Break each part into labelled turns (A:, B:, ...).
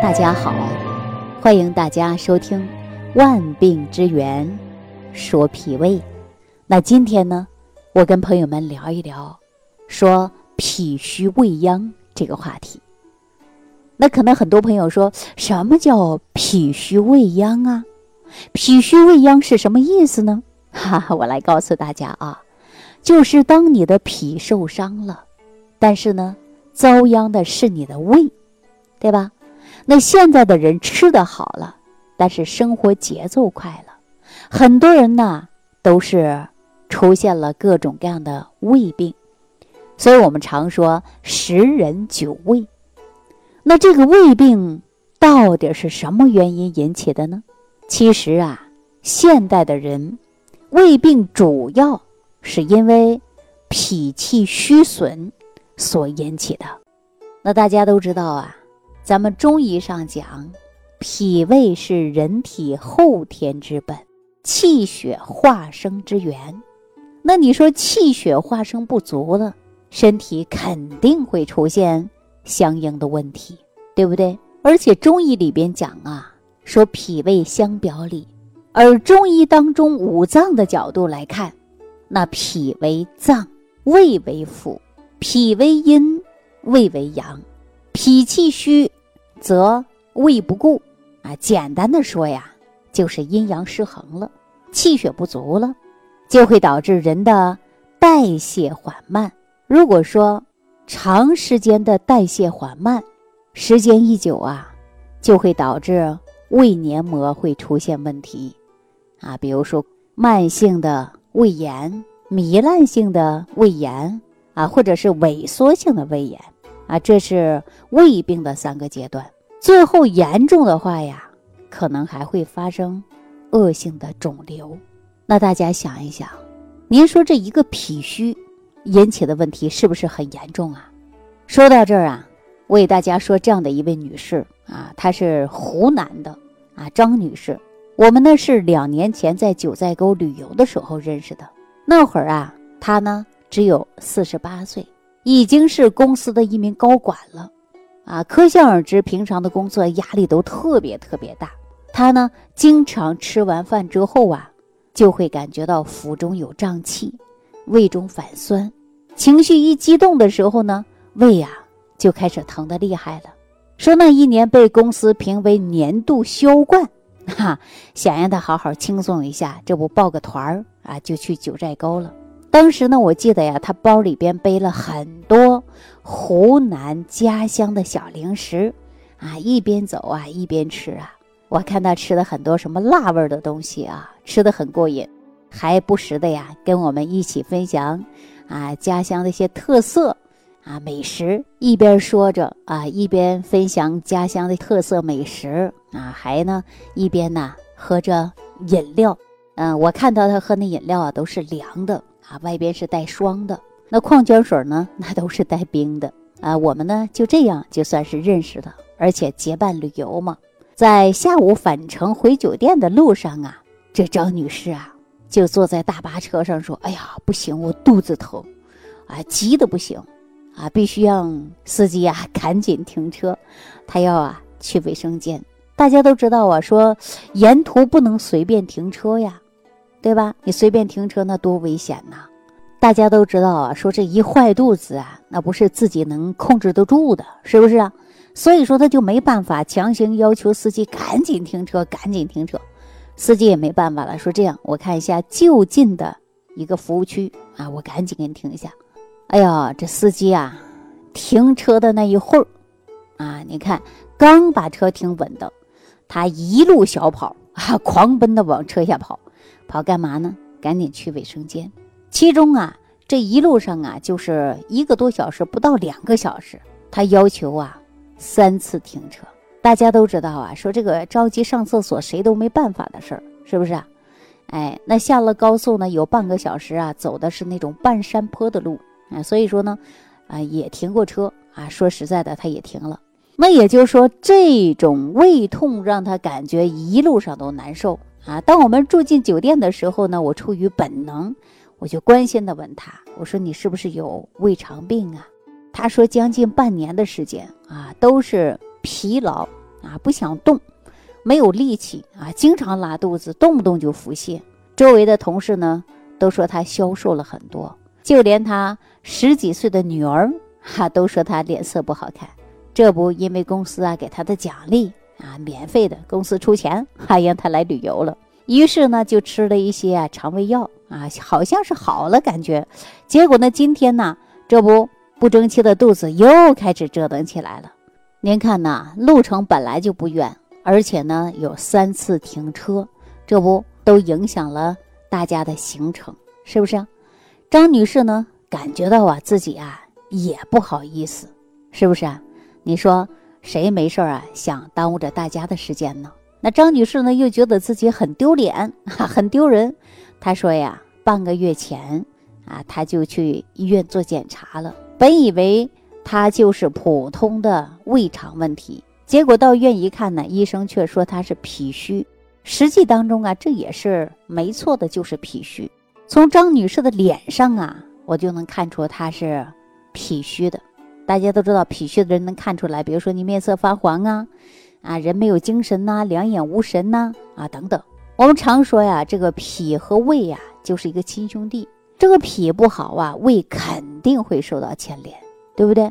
A: 大家好，欢迎大家收听《万病之源说脾胃》。那今天呢，我跟朋友们聊一聊，说脾虚未央这个话题。那可能很多朋友说什么叫脾虚未央啊？脾虚未央是什么意思呢？哈，我来告诉大家啊，就是当你的脾受伤了，但是呢，遭殃的是你的胃，对吧？那现在的人吃的好了，但是生活节奏快了，很多人呢都是出现了各种各样的胃病，所以我们常说十人九胃。那这个胃病到底是什么原因引起的呢？其实啊，现代的人胃病主要是因为脾气虚损所引起的。那大家都知道啊。咱们中医上讲，脾胃是人体后天之本，气血化生之源。那你说气血化生不足了，身体肯定会出现相应的问题，对不对？而且中医里边讲啊，说脾胃相表里，而中医当中五脏的角度来看，那脾为脏，胃为腑，脾为阴，胃为阳，脾气虚。则胃不固啊，简单的说呀，就是阴阳失衡了，气血不足了，就会导致人的代谢缓慢。如果说长时间的代谢缓慢，时间一久啊，就会导致胃黏膜会出现问题啊，比如说慢性的胃炎、糜烂性的胃炎啊，或者是萎缩性的胃炎。啊，这是胃病的三个阶段，最后严重的话呀，可能还会发生恶性的肿瘤。那大家想一想，您说这一个脾虚引起的问题是不是很严重啊？说到这儿啊，我给大家说这样的一位女士啊，她是湖南的啊，张女士。我们呢是两年前在九寨沟旅游的时候认识的，那会儿啊，她呢只有四十八岁。已经是公司的一名高管了，啊，可想而知，平常的工作压力都特别特别大。他呢，经常吃完饭之后啊，就会感觉到腹中有胀气，胃中反酸，情绪一激动的时候呢，胃呀就开始疼得厉害了。说那一年被公司评为年度销冠，哈，想让他好好轻松一下，这不报个团儿啊，就去九寨沟了。当时呢，我记得呀，他包里边背了很多湖南家乡的小零食，啊，一边走啊一边吃啊。我看他吃了很多什么辣味的东西啊，吃的很过瘾，还不时的呀跟我们一起分享啊家乡的一些特色啊美食，一边说着啊一边分享家乡的特色美食啊，还呢一边呢喝着饮料。嗯，我看到他喝那饮料啊都是凉的。啊，外边是带霜的，那矿泉水呢？那都是带冰的啊。我们呢就这样就算是认识了，而且结伴旅游嘛。在下午返程回酒店的路上啊，这张女士啊就坐在大巴车上说：“哎呀，不行，我肚子疼，啊，急的不行，啊，必须让司机啊赶紧停车，她要啊去卫生间。大家都知道啊，说沿途不能随便停车呀。”对吧？你随便停车那多危险呐！大家都知道啊，说这一坏肚子啊，那不是自己能控制得住的，是不是啊？所以说他就没办法强行要求司机赶紧停车，赶紧停车。司机也没办法了，说这样，我看一下就近的一个服务区啊，我赶紧给你停一下。哎呀，这司机啊，停车的那一会儿啊，你看刚把车停稳的，他一路小跑啊，狂奔的往车下跑。跑干嘛呢？赶紧去卫生间。其中啊，这一路上啊，就是一个多小时，不到两个小时。他要求啊，三次停车。大家都知道啊，说这个着急上厕所，谁都没办法的事儿，是不是啊？哎，那下了高速呢，有半个小时啊，走的是那种半山坡的路啊，所以说呢，啊，也停过车啊。说实在的，他也停了。那也就是说，这种胃痛让他感觉一路上都难受。啊，当我们住进酒店的时候呢，我出于本能，我就关心的问他，我说你是不是有胃肠病啊？他说将近半年的时间啊，都是疲劳啊，不想动，没有力气啊，经常拉肚子，动不动就腹泻。周围的同事呢都说他消瘦了很多，就连他十几岁的女儿哈都说他脸色不好看。这不因为公司啊给他的奖励啊，免费的，公司出钱还让他来旅游了。于是呢，就吃了一些啊肠胃药啊，好像是好了感觉。结果呢，今天呢，这不不争气的肚子又开始折腾起来了。您看呐，路程本来就不远，而且呢有三次停车，这不都影响了大家的行程，是不是？张女士呢感觉到啊自己啊也不好意思，是不是啊？你说谁没事啊想耽误着大家的时间呢？那张女士呢，又觉得自己很丢脸，很丢人。她说呀，半个月前啊，她就去医院做检查了。本以为她就是普通的胃肠问题，结果到医院一看呢，医生却说她是脾虚。实际当中啊，这也是没错的，就是脾虚。从张女士的脸上啊，我就能看出她是脾虚的。大家都知道，脾虚的人能看出来，比如说你面色发黄啊。啊，人没有精神呐，两眼无神呐，啊等等。我们常说呀，这个脾和胃呀就是一个亲兄弟。这个脾不好啊，胃肯定会受到牵连，对不对？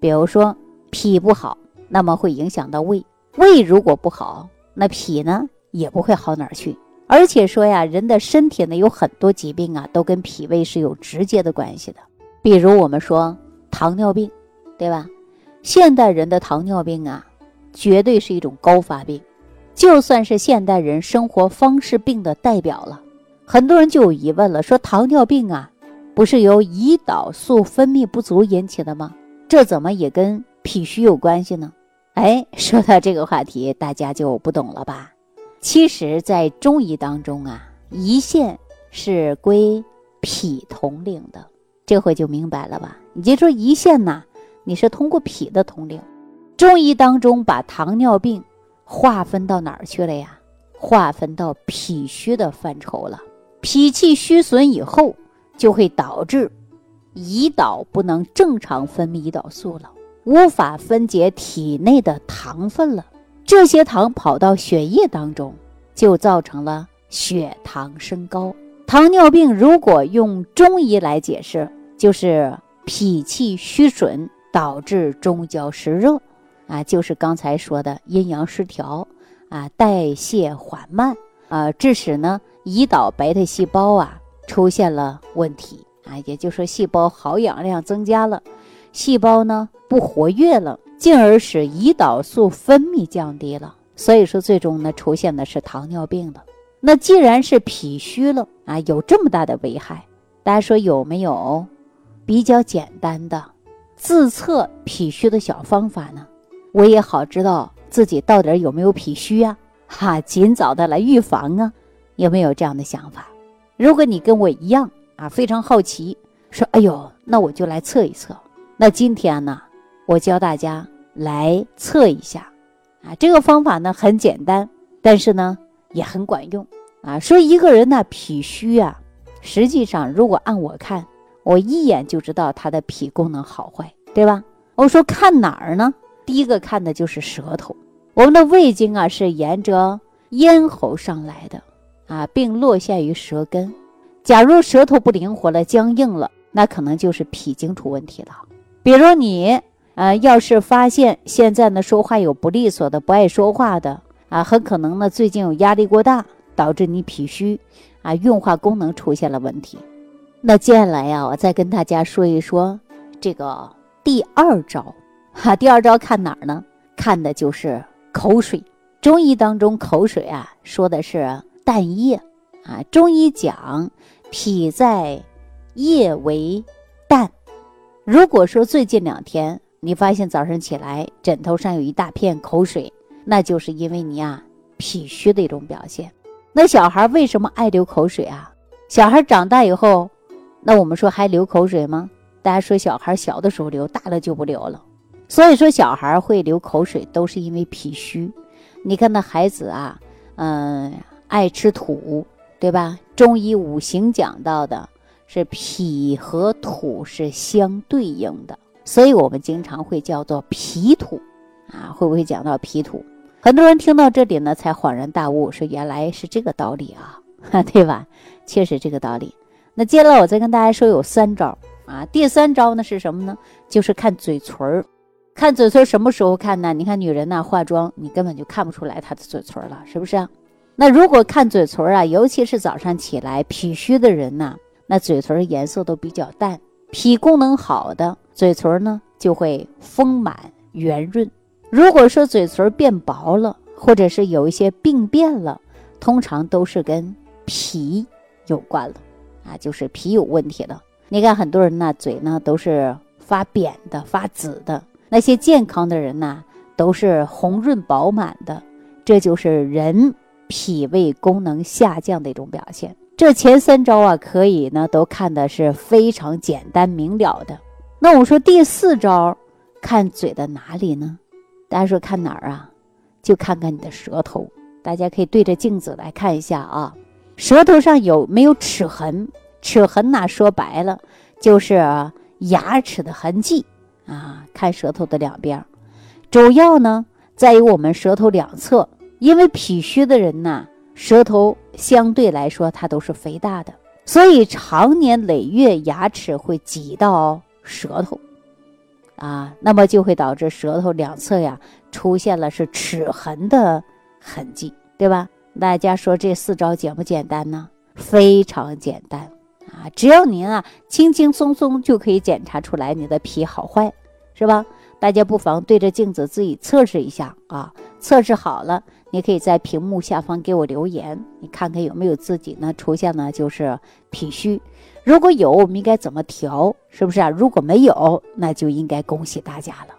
A: 比如说脾不好，那么会影响到胃；胃如果不好，那脾呢也不会好哪儿去。而且说呀，人的身体呢有很多疾病啊，都跟脾胃是有直接的关系的。比如我们说糖尿病，对吧？现代人的糖尿病啊。绝对是一种高发病，就算是现代人生活方式病的代表了。很多人就有疑问了，说糖尿病啊，不是由胰岛素分泌不足引起的吗？这怎么也跟脾虚有关系呢？哎，说到这个话题，大家就不懂了吧？其实，在中医当中啊，胰腺是归脾统领的，这回就明白了吧？你就说胰腺呐，你是通过脾的统领。中医当中把糖尿病划分到哪儿去了呀？划分到脾虚的范畴了。脾气虚损以后，就会导致胰岛不能正常分泌胰岛素了，无法分解体内的糖分了。这些糖跑到血液当中，就造成了血糖升高。糖尿病如果用中医来解释，就是脾气虚损导致中焦湿热。啊，就是刚才说的阴阳失调啊，代谢缓慢啊，致使呢胰岛白的细胞啊出现了问题啊，也就是说细胞耗氧量增加了，细胞呢不活跃了，进而使胰岛素分泌降低了，所以说最终呢出现的是糖尿病了。那既然是脾虚了啊，有这么大的危害，大家说有没有比较简单的自测脾虚的小方法呢？我也好知道自己到底有没有脾虚啊？哈，尽早的来预防啊！有没有这样的想法？如果你跟我一样啊，非常好奇，说哎呦，那我就来测一测。那今天呢，我教大家来测一下啊。这个方法呢很简单，但是呢也很管用啊。说一个人呢脾虚啊，实际上如果按我看，我一眼就知道他的脾功能好坏，对吧？我说看哪儿呢？第一个看的就是舌头，我们的胃经啊是沿着咽喉上来的啊，并落下于舌根。假如舌头不灵活了、僵硬了，那可能就是脾经出问题了。比如你呃，要是发现现在呢说话有不利索的、不爱说话的啊，很可能呢最近有压力过大，导致你脾虚啊，运化功能出现了问题。那接下来呀，我再跟大家说一说这个第二招。哈，第二招看哪儿呢？看的就是口水。中医当中，口水啊，说的是淡液啊。中医讲，脾在液为淡。如果说最近两天你发现早上起来枕头上有一大片口水，那就是因为你啊脾虚的一种表现。那小孩为什么爱流口水啊？小孩长大以后，那我们说还流口水吗？大家说小孩小的时候流，大了就不流了。所以说，小孩会流口水，都是因为脾虚。你看那孩子啊，嗯，爱吃土，对吧？中医五行讲到的是脾和土是相对应的，所以我们经常会叫做脾土啊。会不会讲到脾土？很多人听到这里呢，才恍然大悟，说原来是这个道理啊，对吧？确实这个道理。那接下来我再跟大家说有三招啊。第三招呢是什么呢？就是看嘴唇儿。看嘴唇什么时候看呢？你看女人呐，化妆你根本就看不出来她的嘴唇了，是不是啊？那如果看嘴唇啊，尤其是早上起来脾虚的人呐，那嘴唇颜色都比较淡。脾功能好的嘴唇呢，就会丰满圆润。如果说嘴唇变薄了，或者是有一些病变了，通常都是跟脾有关了啊，就是脾有问题了。你看很多人呢，嘴呢都是发扁的、发紫的；那些健康的人呢，都是红润饱满的。这就是人脾胃功能下降的一种表现。这前三招啊，可以呢都看的是非常简单明了的。那我说第四招，看嘴的哪里呢？大家说看哪儿啊？就看看你的舌头。大家可以对着镜子来看一下啊，舌头上有没有齿痕？齿痕呐，说白了就是牙齿的痕迹啊。看舌头的两边，主要呢在于我们舌头两侧，因为脾虚的人呐。舌头相对来说，它都是肥大的，所以常年累月牙齿会挤到舌头，啊，那么就会导致舌头两侧呀出现了是齿痕的痕迹，对吧？大家说这四招简不简单呢？非常简单啊！只要您啊轻轻松松就可以检查出来你的脾好坏，是吧？大家不妨对着镜子自己测试一下啊，测试好了。你可以在屏幕下方给我留言，你看看有没有自己呢出现呢？就是脾虚，如果有，我们应该怎么调？是不是啊？如果没有，那就应该恭喜大家了，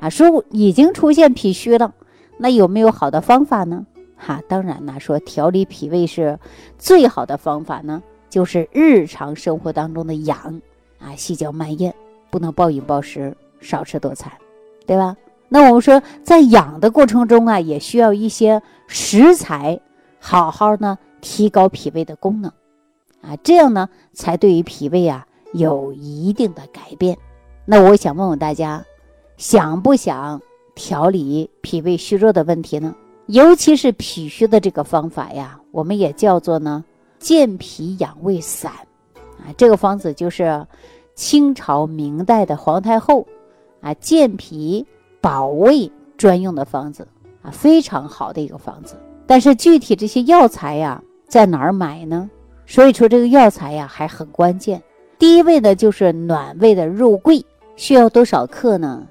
A: 啊，说已经出现脾虚了，那有没有好的方法呢？哈，当然呢，说调理脾胃是最好的方法呢，就是日常生活当中的养啊，细嚼慢咽，不能暴饮暴食，少吃多餐，对吧？那我们说，在养的过程中啊，也需要一些食材，好好呢提高脾胃的功能，啊，这样呢才对于脾胃啊有一定的改变。那我想问问大家，想不想调理脾胃虚弱的问题呢？尤其是脾虚的这个方法呀，我们也叫做呢健脾养胃散，啊，这个方子就是清朝明代的皇太后啊健脾。保胃专用的方子啊，非常好的一个方子。但是具体这些药材呀，在哪儿买呢？所以说这个药材呀还很关键。第一位呢就是暖胃的肉桂，需要多少克呢？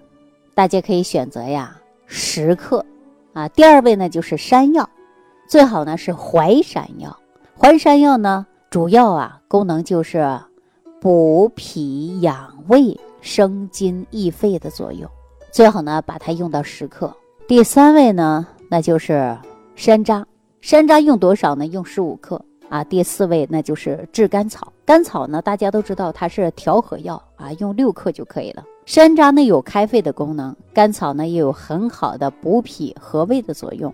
A: 大家可以选择呀十克啊。第二位呢就是山药，最好呢是淮山药。淮山药呢主要啊功能就是补脾养胃、生津益肺的作用。最好呢，把它用到十克。第三位呢，那就是山楂。山楂用多少呢？用十五克啊。第四位那就是炙甘草。甘草呢，大家都知道它是调和药啊，用六克就可以了。山楂呢有开肺的功能，甘草呢也有很好的补脾和胃的作用，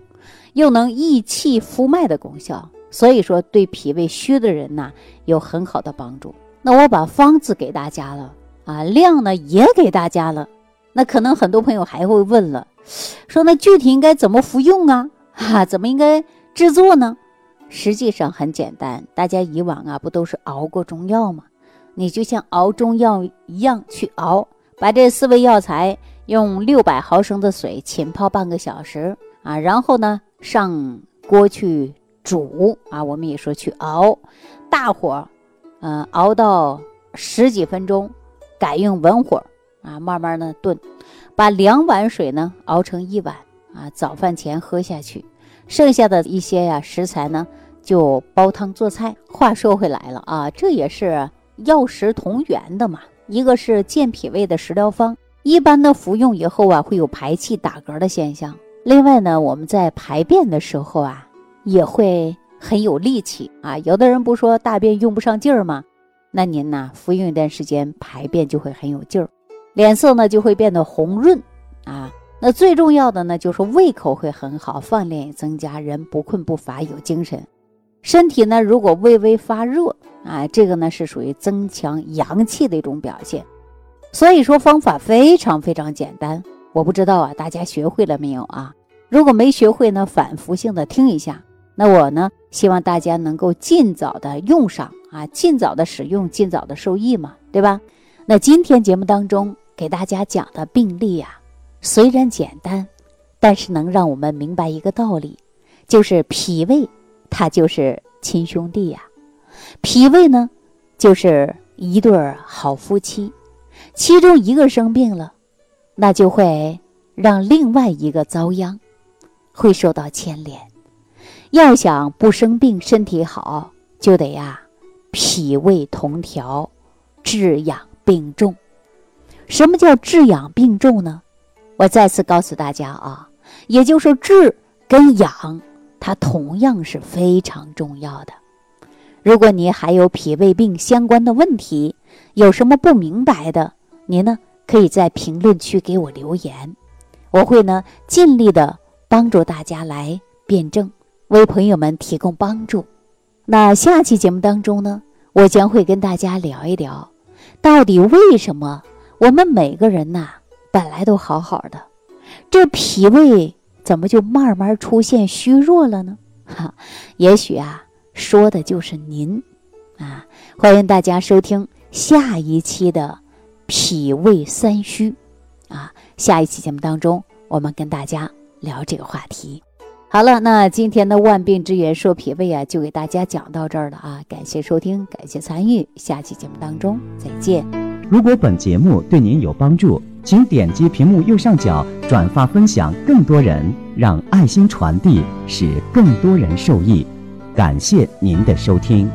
A: 又能益气复脉的功效，所以说对脾胃虚的人呐有很好的帮助。那我把方子给大家了啊，量呢也给大家了。那可能很多朋友还会问了，说那具体应该怎么服用啊？哈，怎么应该制作呢？实际上很简单，大家以往啊不都是熬过中药吗？你就像熬中药一样去熬，把这四味药材用六百毫升的水浸泡半个小时啊，然后呢上锅去煮啊，我们也说去熬，大火，嗯，熬到十几分钟，改用文火。啊，慢慢的炖，把两碗水呢熬成一碗啊，早饭前喝下去。剩下的一些呀食材呢，就煲汤做菜。话说回来了啊，这也是药食同源的嘛。一个是健脾胃的食疗方，一般的服用以后啊，会有排气打嗝的现象。另外呢，我们在排便的时候啊，也会很有力气啊。有的人不说大便用不上劲儿吗？那您呢，服用一段时间，排便就会很有劲儿。脸色呢就会变得红润，啊，那最重要的呢就是胃口会很好，饭量也增加，人不困不乏，有精神。身体呢如果微微发热，啊，这个呢是属于增强阳气的一种表现。所以说方法非常非常简单，我不知道啊，大家学会了没有啊？如果没学会呢，反复性的听一下。那我呢，希望大家能够尽早的用上啊，尽早的使用，尽早的受益嘛，对吧？那今天节目当中给大家讲的病例呀，虽然简单，但是能让我们明白一个道理，就是脾胃它就是亲兄弟呀，脾胃呢就是一对好夫妻，其中一个生病了，那就会让另外一个遭殃，会受到牵连。要想不生病、身体好，就得呀，脾胃同调，治养并重。什么叫治养并重呢？我再次告诉大家啊，也就是说，治跟养，它同样是非常重要的。如果您还有脾胃病相关的问题，有什么不明白的，您呢可以在评论区给我留言，我会呢尽力的帮助大家来辩证。为朋友们提供帮助。那下期节目当中呢，我将会跟大家聊一聊，到底为什么我们每个人呐本来都好好的，这脾胃怎么就慢慢出现虚弱了呢？哈，也许啊，说的就是您啊！欢迎大家收听下一期的脾胃三虚啊！下一期节目当中，我们跟大家聊这个话题。好了，那今天的万病之源说脾胃啊，就给大家讲到这儿了啊！感谢收听，感谢参与，下期节目当中再见。
B: 如果本节目对您有帮助，请点击屏幕右上角转发分享，更多人让爱心传递，使更多人受益。感谢您的收听。